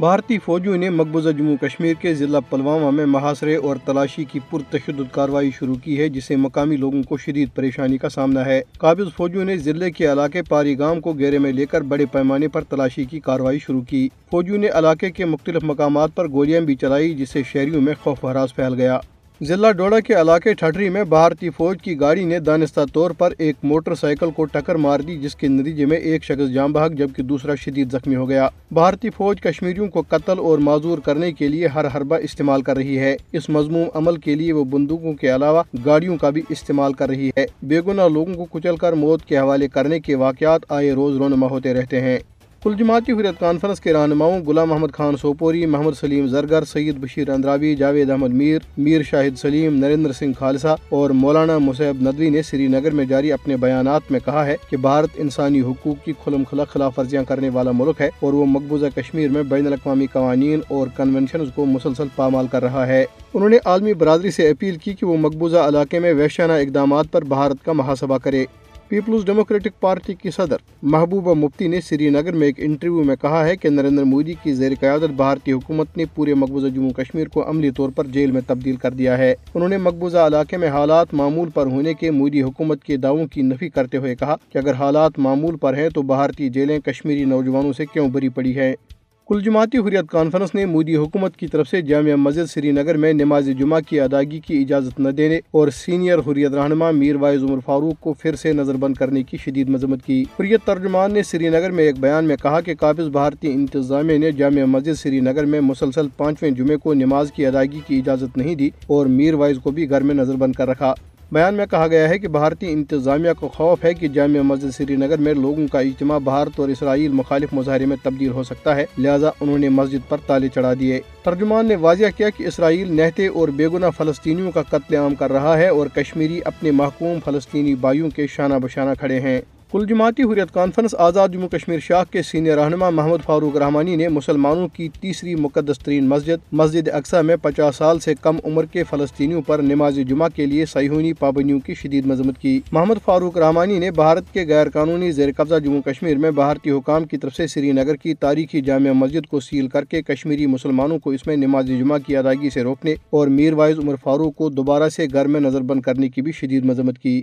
بھارتی فوجیوں نے مقبوضہ جموں کشمیر کے ضلع پلوامہ میں محاصرے اور تلاشی کی پرتشدد کارروائی شروع کی ہے، جسے مقامی لوگوں کو شدید پریشانی کا سامنا ہے۔ قابض فوجیوں نے ضلع کے علاقے پاری گام کو گھیرے میں لے کر بڑے پیمانے پر تلاشی کی کارروائی شروع کی۔ فوجیوں نے علاقے کے مختلف مقامات پر گولیاں بھی چلائی جس سے شہریوں میں خوف ہراس پھیل گیا۔ ضلع ڈوڑا کے علاقے ٹھٹری میں بھارتی فوج کی گاڑی نے دانستہ طور پر ایک موٹر سائیکل کو ٹکر مار دی، جس کے نتیجے میں ایک شخص جام بحق جبکہ دوسرا شدید زخمی ہو گیا۔ بھارتی فوج کشمیریوں کو قتل اور معذور کرنے کے لیے ہر حربہ استعمال کر رہی ہے۔ اس مضموم عمل کے لیے وہ بندوقوں کے علاوہ گاڑیوں کا بھی استعمال کر رہی ہے۔ بے گناہ لوگوں کو کچل کر موت کے حوالے کرنے کے واقعات آئے روز رونما ہوتے رہتے ہیں۔ کل جماعتی حریت کانفرنس کے رہنماؤں غلام محمد خان سوپوری، محمد سلیم زرگر، سید بشیر اندرابی، جاوید احمد میر میر شاہد سلیم، نریندر سنگھ خالصہ اور مولانا مصعب ندوی نے سری نگر میں جاری اپنے بیانات میں کہا ہے کہ بھارت انسانی حقوق کی کھلم کھلا خلاف ورزیاں کرنے والا ملک ہے اور وہ مقبوضہ کشمیر میں بین الاقوامی قوانین اور کنونشنز کو مسلسل پامال کر رہا ہے۔ انہوں نے عالمی برادری سے اپیل کی کہ وہ مقبوضہ علاقے میں وحشانہ اقدامات پر بھارت کا محاسبہ کرے۔ پیپلز ڈیموکریٹک پارٹی کی صدر محبوبہ مفتی نے سری نگر میں ایک انٹرویو میں کہا ہے کہ نریندر مودی کی زیر قیادت بھارتی حکومت نے پورے مقبوضہ جموں کشمیر کو عملی طور پر جیل میں تبدیل کر دیا ہے۔ انہوں نے مقبوضہ علاقے میں حالات معمول پر ہونے کے مودی حکومت کے دعووں کی نفی کرتے ہوئے کہا کہ اگر حالات معمول پر ہیں تو بھارتی جیلیں کشمیری نوجوانوں سے کیوں بری پڑی ہیں؟ کل جماعتی حریت کانفرنس نے مودی حکومت کی طرف سے جامعہ مسجد سری نگر میں نماز جمعہ کی ادائیگی کی اجازت نہ دینے اور سینئر حریت رہنما میر وائز عمر فاروق کو پھر سے نظر بند کرنے کی شدید مذمت کی۔ حریت ترجمان نے سری نگر میں ایک بیان میں کہا کہ قابض بھارتی انتظامیہ نے جامعہ مسجد سری نگر میں مسلسل پانچویں جمعے کو نماز کی ادائیگی کی اجازت نہیں دی اور میر وائز کو بھی گھر میں نظر بند کر رکھا۔ بیان میں کہا گیا ہے کہ بھارتی انتظامیہ کو خوف ہے کہ جامع مسجد سری نگر میں لوگوں کا اجتماع بھارت اور اسرائیل مخالف مظاہرے میں تبدیل ہو سکتا ہے، لہذا انہوں نے مسجد پر تالے چڑھا دیے۔ ترجمان نے واضح کیا کہ اسرائیل نہتے اور بے گناہ فلسطینیوں کا قتل عام کر رہا ہے اور کشمیری اپنے محکوم فلسطینی بائیوں کے شانہ بشانہ کھڑے ہیں۔ کل جماعتی حریت کانفرنس آزاد جموں کشمیر شاخ کے سینئر رہنما محمد فاروق رحمانی نے مسلمانوں کی تیسری مقدس ترین مسجد مسجد اقسا میں پچاس سال سے کم عمر کے فلسطینیوں پر نماز جمعہ کے لیے سیہونی پابندیوں کی شدید مذمت کی۔ محمد فاروق رحمانی نے بھارت کے غیر قانونی زیر قبضہ جموں کشمیر میں بھارتی حکام کی طرف سے سری نگر کی تاریخی جامع مسجد کو سیل کر کے کشمیری مسلمانوں کو اس میں نماز جمعہ کی ادائیگی سے روکنے اور میر وائز عمر فاروق کو دوبارہ سے گھر میں نظر بند کرنے کی بھی شدید مذمت کی۔